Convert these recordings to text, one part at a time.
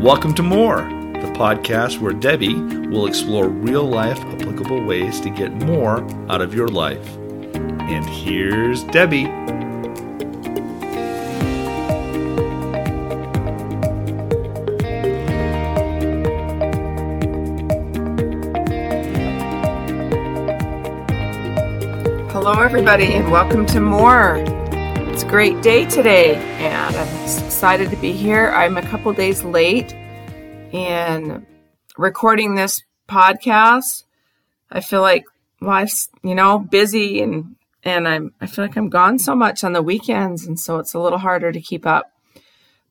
Welcome to More, the podcast where Debbie will explore real life applicable ways to get more out of your life. And here's Debbie. Hello, everybody, and welcome to more. It's a great day today, and I'm excited to be here. I'm a couple days late in recording this podcast. I feel like life's, you know, busy and and I'm I feel like I'm gone so much on the weekends, and so it's a little harder to keep up.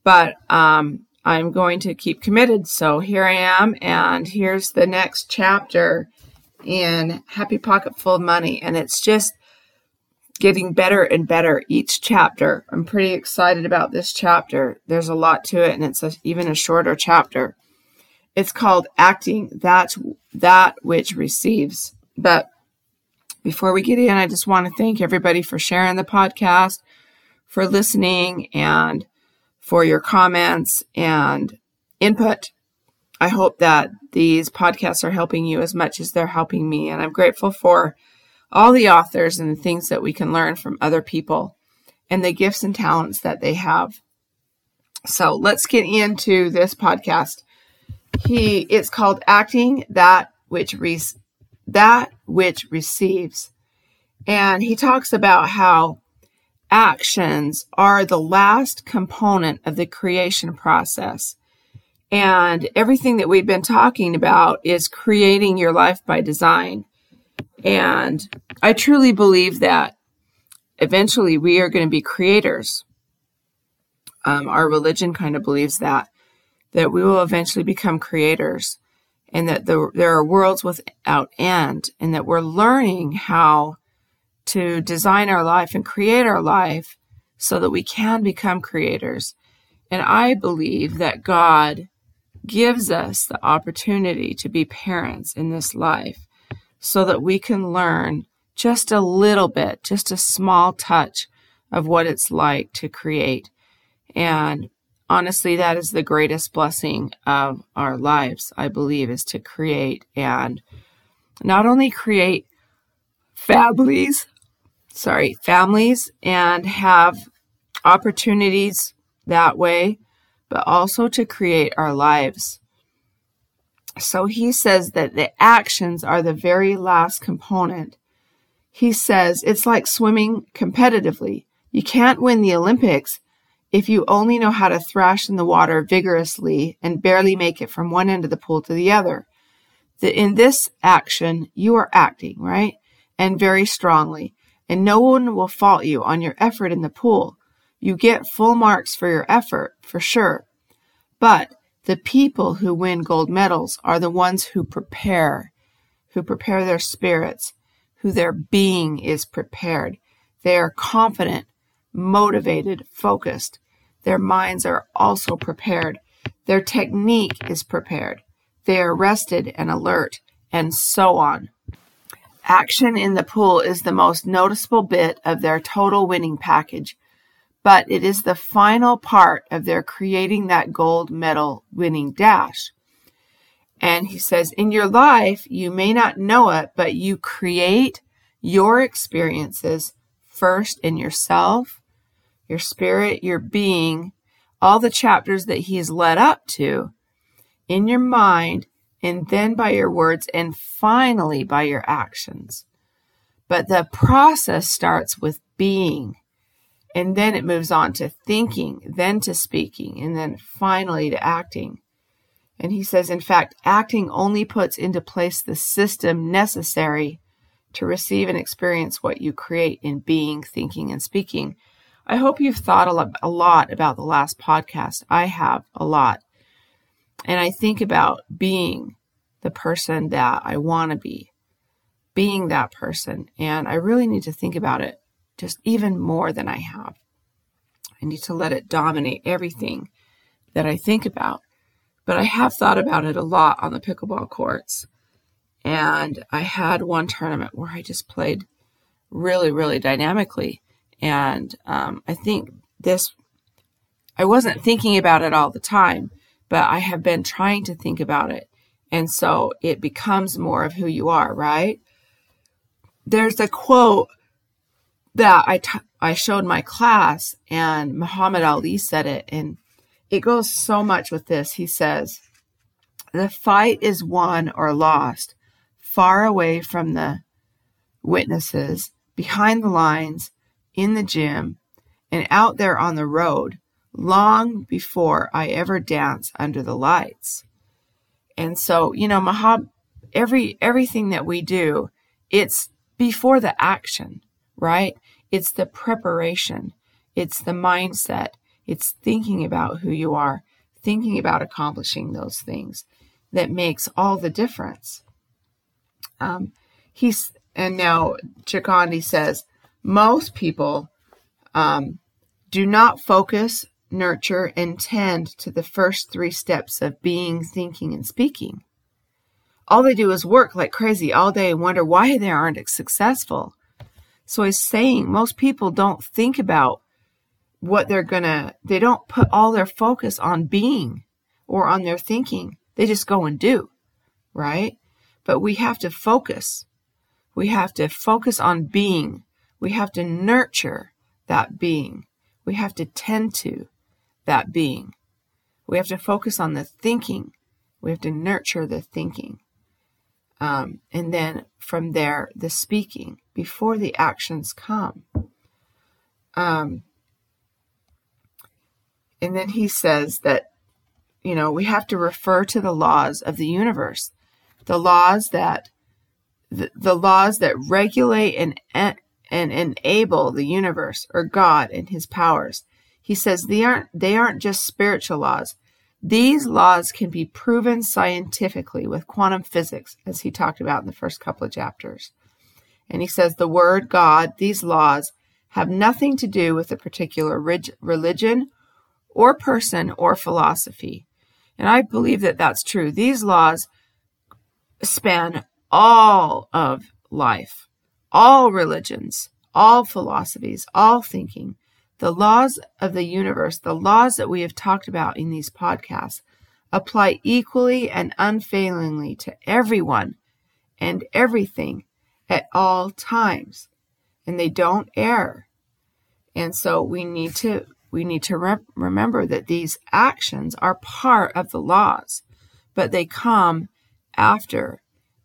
But um, I'm going to keep committed. So here I am, and here's the next chapter in Happy Pocket Full of Money, and it's just getting better and better each chapter. I'm pretty excited about this chapter. There's a lot to it, and it's a, even a shorter chapter. It's called Acting That That Which Receives. But before we get in, I just want to thank everybody for sharing the podcast, for listening, and for your comments and input. I hope that these podcasts are helping you as much as they're helping me. And I'm grateful for all the authors and the things that we can learn from other people and the gifts and talents that they have. So let's get into this podcast. He it's called acting that which re- that which receives. And he talks about how actions are the last component of the creation process. And everything that we've been talking about is creating your life by design. And I truly believe that eventually we are going to be creators. Um, our religion kind of believes that, that we will eventually become creators and that the, there are worlds without end and that we're learning how to design our life and create our life so that we can become creators. And I believe that God gives us the opportunity to be parents in this life so that we can learn just a little bit, just a small touch of what it's like to create. And honestly, that is the greatest blessing of our lives, I believe, is to create and not only create families, sorry, families and have opportunities that way, but also to create our lives. So he says that the actions are the very last component. He says it's like swimming competitively. You can't win the Olympics if you only know how to thrash in the water vigorously and barely make it from one end of the pool to the other. The, in this action, you are acting, right? And very strongly. And no one will fault you on your effort in the pool. You get full marks for your effort, for sure. But the people who win gold medals are the ones who prepare, who prepare their spirits, who their being is prepared. They are confident, motivated, focused. Their minds are also prepared. Their technique is prepared. They are rested and alert, and so on. Action in the pool is the most noticeable bit of their total winning package but it is the final part of their creating that gold medal winning dash. And he says, in your life, you may not know it, but you create your experiences first in yourself, your spirit, your being, all the chapters that he's led up to in your mind, and then by your words, and finally by your actions. But the process starts with being and then it moves on to thinking, then to speaking, and then finally to acting. And he says, in fact, acting only puts into place the system necessary to receive and experience what you create in being, thinking, and speaking. I hope you've thought a lot about the last podcast. I have a lot. And I think about being the person that I want to be, being that person. And I really need to think about it just even more than I have. I need to let it dominate everything that I think about. But I have thought about it a lot on the pickleball courts. And I had one tournament where I just played really, really dynamically. And um, I think this, I wasn't thinking about it all the time, but I have been trying to think about it. And so it becomes more of who you are, right? There's a quote that I, t- I showed my class, and Muhammad Ali said it, and it goes so much with this. He says, The fight is won or lost far away from the witnesses, behind the lines, in the gym, and out there on the road long before I ever dance under the lights. And so, you know, Mahab, every everything that we do, it's before the action, right? It's the preparation. It's the mindset. It's thinking about who you are, thinking about accomplishing those things that makes all the difference. Um, he's and now Gikandi says most people um, do not focus, nurture, and tend to the first three steps of being, thinking, and speaking. All they do is work like crazy all day and wonder why they aren't successful. So he's saying most people don't think about what they're gonna, they don't put all their focus on being or on their thinking. They just go and do, right? But we have to focus. We have to focus on being. We have to nurture that being. We have to tend to that being. We have to focus on the thinking. We have to nurture the thinking. Um, and then from there, the speaking before the actions come. Um, and then he says that, you know, we have to refer to the laws of the universe, the laws that, the, the laws that regulate and, and enable the universe or God and his powers. He says they aren't, they aren't just spiritual laws. These laws can be proven scientifically with quantum physics, as he talked about in the first couple of chapters. And he says the word God, these laws, have nothing to do with a particular religion or person or philosophy. And I believe that that's true. These laws span all of life, all religions, all philosophies, all thinking. The laws of the universe, the laws that we have talked about in these podcasts, apply equally and unfailingly to everyone and everything at all times. And they don't err. And so we need to we need to re- remember that these actions are part of the laws, but they come after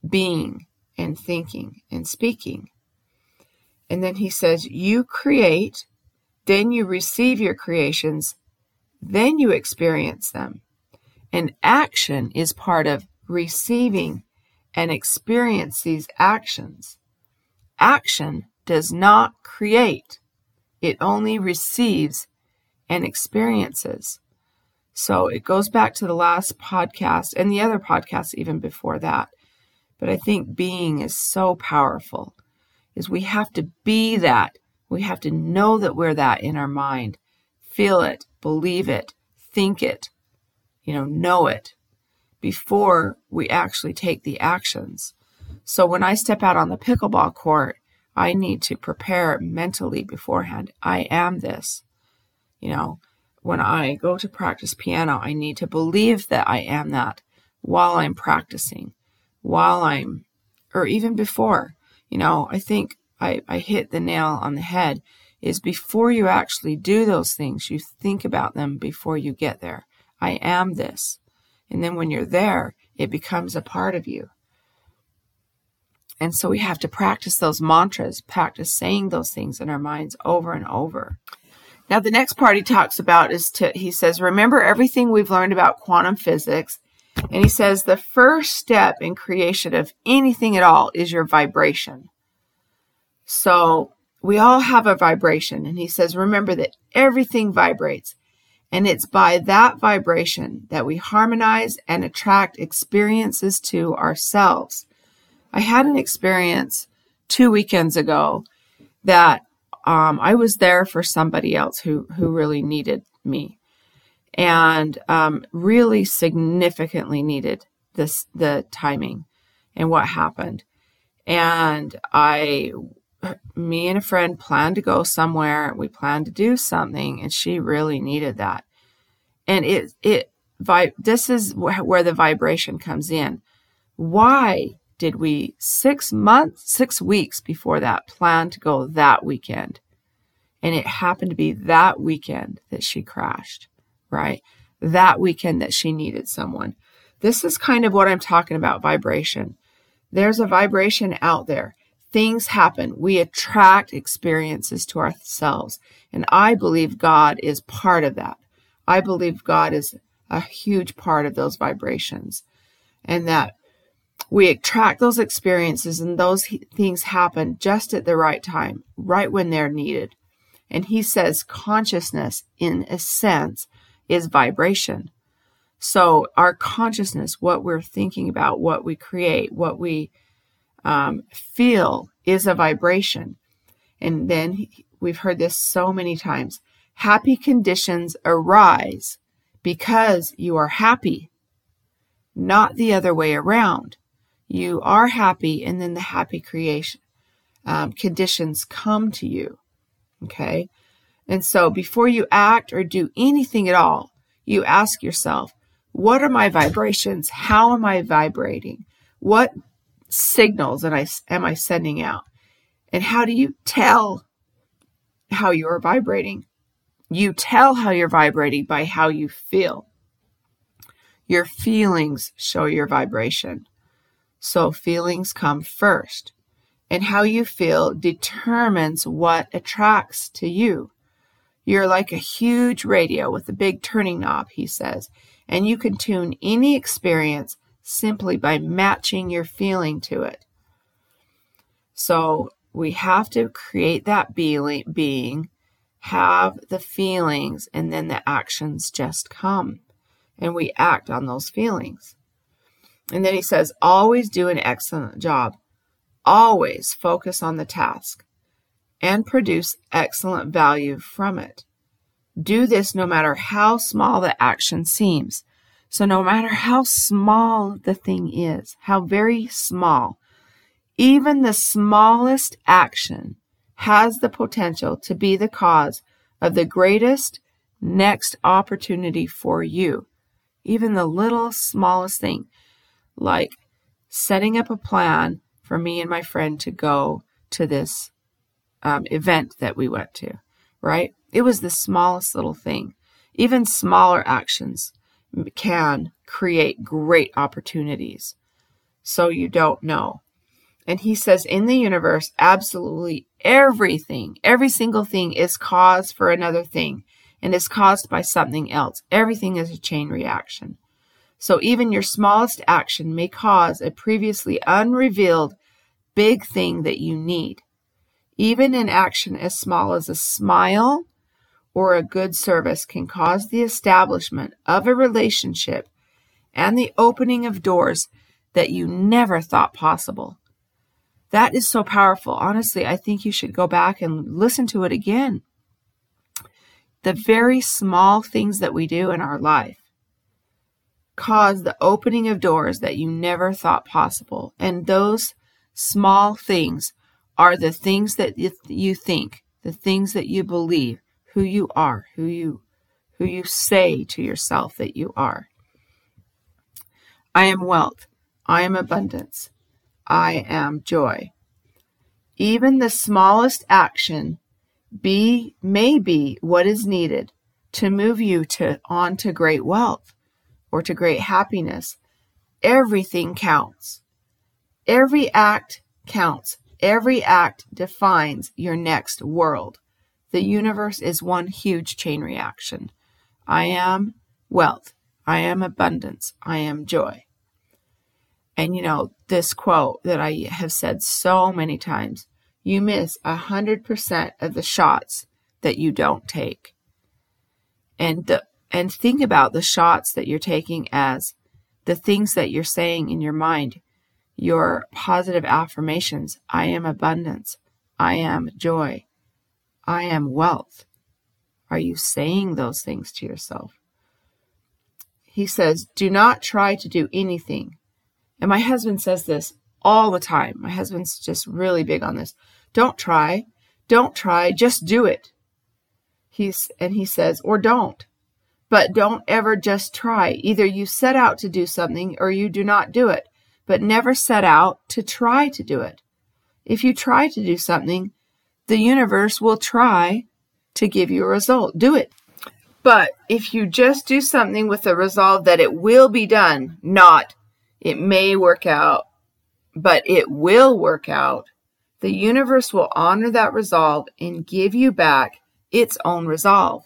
being and thinking and speaking. And then he says, You create, then you receive your creations, then you experience them. And action is part of receiving and experience these actions. Action does not create, it only receives and experiences. So it goes back to the last podcast and the other podcasts even before that. But I think being is so powerful is we have to be that. We have to know that we're that in our mind. Feel it, believe it, think it, you know, know it before we actually take the actions. So when I step out on the pickleball court, I need to prepare mentally beforehand. I am this. You know, when I go to practice piano, I need to believe that I am that while I'm practicing, while I'm, or even before. You know, I think I, I hit the nail on the head is before you actually do those things, you think about them before you get there. I am this. And then when you're there, it becomes a part of you. And so we have to practice those mantras, practice saying those things in our minds over and over. Now, the next part he talks about is to, he says, remember everything we've learned about quantum physics. And he says the first step in creation of anything at all is your vibration. So we all have a vibration. And he says, remember that everything vibrates. And it's by that vibration that we harmonize and attract experiences to ourselves. I had an experience two weekends ago that um, I was there for somebody else who who really needed me, and um, really significantly needed this the timing and what happened. And I, me and a friend planned to go somewhere. We planned to do something, and she really needed that. And it it vi- this is wh- where the vibration comes in. Why did we six months, six weeks before that plan to go that weekend? And it happened to be that weekend that she crashed, right? That weekend that she needed someone. This is kind of what I'm talking about vibration. There's a vibration out there. Things happen. We attract experiences to ourselves. And I believe God is part of that. I believe God is a huge part of those vibrations and that we attract those experiences and those things happen just at the right time, right when they're needed. And he says consciousness, in a sense, is vibration. So our consciousness, what we're thinking about, what we create, what we um, feel is a vibration. And then we've heard this so many times. Happy conditions arise because you are happy, not the other way around. You are happy, and then the happy creation um, conditions come to you. Okay. And so before you act or do anything at all, you ask yourself, what are my vibrations? How am I vibrating? What signals am I, am I sending out? And how do you tell how you're vibrating? You tell how you're vibrating by how you feel. Your feelings show your vibration. So feelings come first. And how you feel determines what attracts to you. You're like a huge radio with a big turning knob, he says, and you can tune any experience simply by matching your feeling to it. So we have to create that being, have the feelings, and then the actions just come. And we act on those feelings. And then he says, always do an excellent job. Always focus on the task and produce excellent value from it. Do this no matter how small the action seems. So, no matter how small the thing is, how very small, even the smallest action has the potential to be the cause of the greatest next opportunity for you. Even the little smallest thing, like setting up a plan for me and my friend to go to this um, event that we went to, right? It was the smallest little thing. Even smaller actions can create great opportunities. So you don't know. And he says in the universe, absolutely everything, every single thing is cause for another thing and is caused by something else. Everything is a chain reaction. So even your smallest action may cause a previously unrevealed big thing that you need. Even an action as small as a smile or a good service can cause the establishment of a relationship and the opening of doors that you never thought possible. That is so powerful. Honestly, I think you should go back and listen to it again. The very small things that we do in our life cause the opening of doors that you never thought possible. And those small things are the things that you think, the things that you believe, who you are, who you who you say to yourself that you are. I am wealth. I am abundance. I am joy. Even the smallest action be may be what is needed to move you to on to great wealth or to great happiness. Everything counts. Every act counts. Every act defines your next world. The universe is one huge chain reaction. I am wealth. I am abundance. I am joy. And you know, this quote that I have said so many times you miss a hundred percent of the shots that you don't take. And the, and think about the shots that you're taking as the things that you're saying in your mind, your positive affirmations. I am abundance. I am joy. I am wealth. Are you saying those things to yourself? He says, do not try to do anything. And my husband says this all the time. My husband's just really big on this. Don't try. Don't try. Just do it. He's, and he says, or don't. But don't ever just try. Either you set out to do something or you do not do it, but never set out to try to do it. If you try to do something, the universe will try to give you a result. Do it. But if you just do something with the resolve that it will be done, not it may work out, but it will work out, the universe will honor that resolve and give you back its own resolve.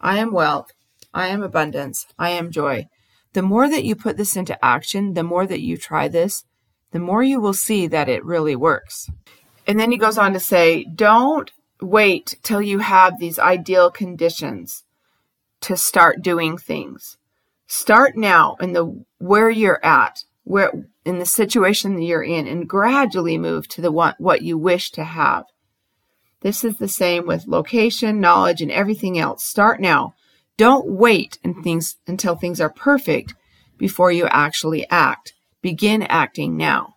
I am wealth. I am abundance. I am joy. The more that you put this into action, the more that you try this, the more you will see that it really works. And then he goes on to say, don't wait till you have these ideal conditions to start doing things. Start now in the where you're at, where in the situation that you're in and gradually move to the one, what you wish to have. This is the same with location, knowledge, and everything else. Start now. Don't wait and things, until things are perfect before you actually act. Begin acting now.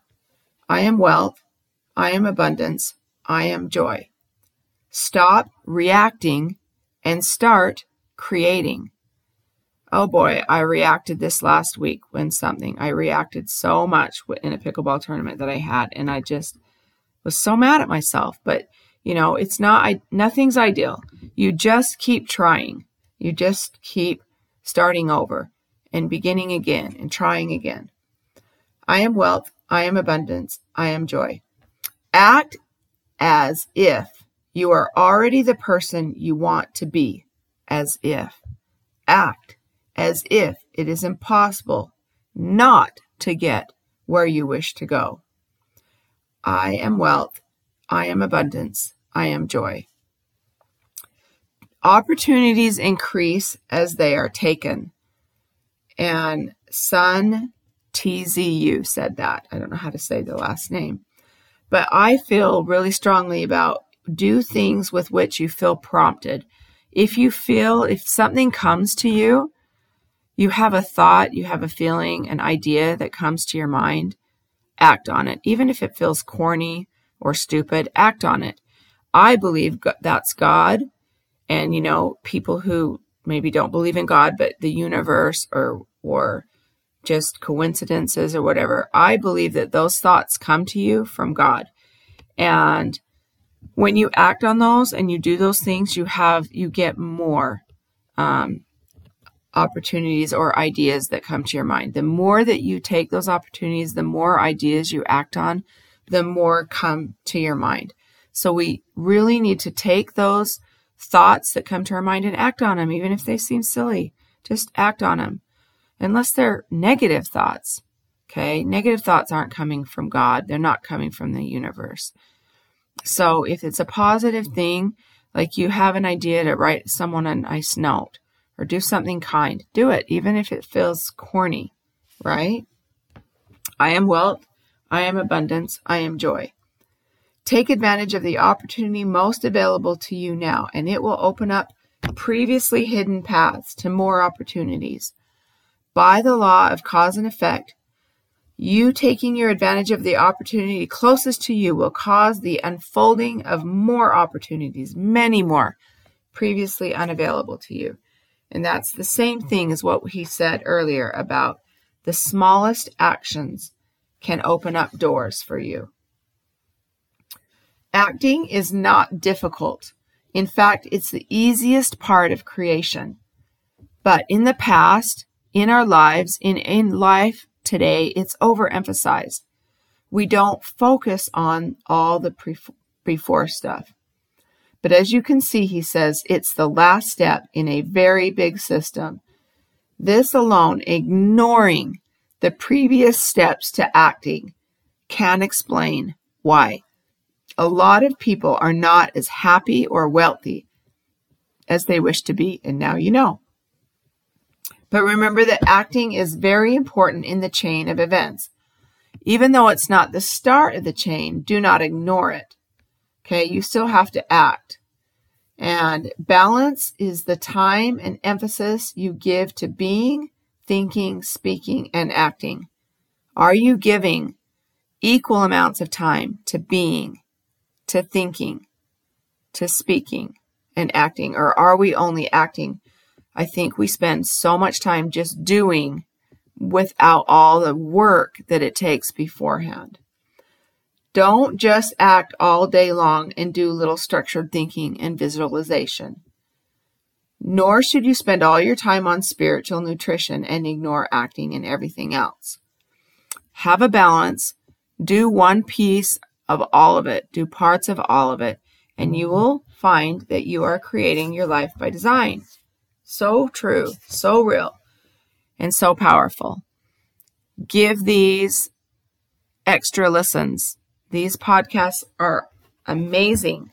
I am wealth. I am abundance. I am joy. Stop reacting and start creating. Oh boy, I reacted this last week when something. I reacted so much in a pickleball tournament that I had, and I just was so mad at myself. But you know, it's not. I nothing's ideal. You just keep trying. You just keep starting over and beginning again and trying again. I am wealth. I am abundance. I am joy. Act as if you are already the person you want to be. As if. Act as if it is impossible not to get where you wish to go. I am wealth. I am abundance. I am joy. Opportunities increase as they are taken. And Sun TZU said that. I don't know how to say the last name. But I feel really strongly about do things with which you feel prompted. If you feel, if something comes to you, you have a thought, you have a feeling, an idea that comes to your mind, act on it. Even if it feels corny or stupid, act on it. I believe that's God and you know people who maybe don't believe in god but the universe or or just coincidences or whatever i believe that those thoughts come to you from god and when you act on those and you do those things you have you get more um, opportunities or ideas that come to your mind the more that you take those opportunities the more ideas you act on the more come to your mind so we really need to take those thoughts that come to our mind and act on them, even if they seem silly. Just act on them. Unless they're negative thoughts. Okay. Negative thoughts aren't coming from God. They're not coming from the universe. So if it's a positive thing, like you have an idea to write someone a nice note or do something kind, do it, even if it feels corny, right? I am wealth. I am abundance. I am joy. Take advantage of the opportunity most available to you now, and it will open up previously hidden paths to more opportunities. By the law of cause and effect, you taking your advantage of the opportunity closest to you will cause the unfolding of more opportunities, many more previously unavailable to you. And that's the same thing as what he said earlier about the smallest actions can open up doors for you. Acting is not difficult. In fact, it's the easiest part of creation. But in the past, in our lives, in, in life today, it's overemphasized. We don't focus on all the pre- before stuff. But as you can see, he says it's the last step in a very big system. This alone, ignoring the previous steps to acting, can explain why a lot of people are not as happy or wealthy as they wish to be, and now you know. But remember that acting is very important in the chain of events. Even though it's not the start of the chain, do not ignore it. Okay, you still have to act. And balance is the time and emphasis you give to being, thinking, speaking, and acting. Are you giving equal amounts of time to being, to thinking, to speaking and acting? Or are we only acting I think we spend so much time just doing without all the work that it takes beforehand. Don't just act all day long and do little structured thinking and visualization. Nor should you spend all your time on spiritual nutrition and ignore acting and everything else. Have a balance. Do one piece of all of it. Do parts of all of it. And you will find that you are creating your life by design. So true, so real, and so powerful. Give these extra listens. These podcasts are amazing.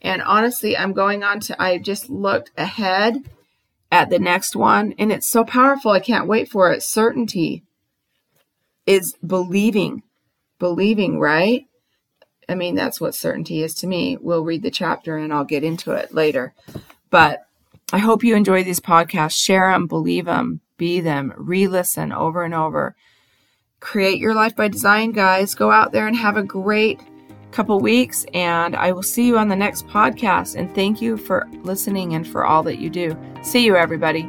And honestly, I'm going on to, I just looked ahead at the next one, and it's so powerful. I can't wait for it. Certainty is believing, believing, right? I mean, that's what certainty is to me. We'll read the chapter and I'll get into it later. But I hope you enjoy these podcasts. Share them, believe them, be them, re listen over and over. Create your life by design, guys. Go out there and have a great couple weeks, and I will see you on the next podcast. And thank you for listening and for all that you do. See you, everybody.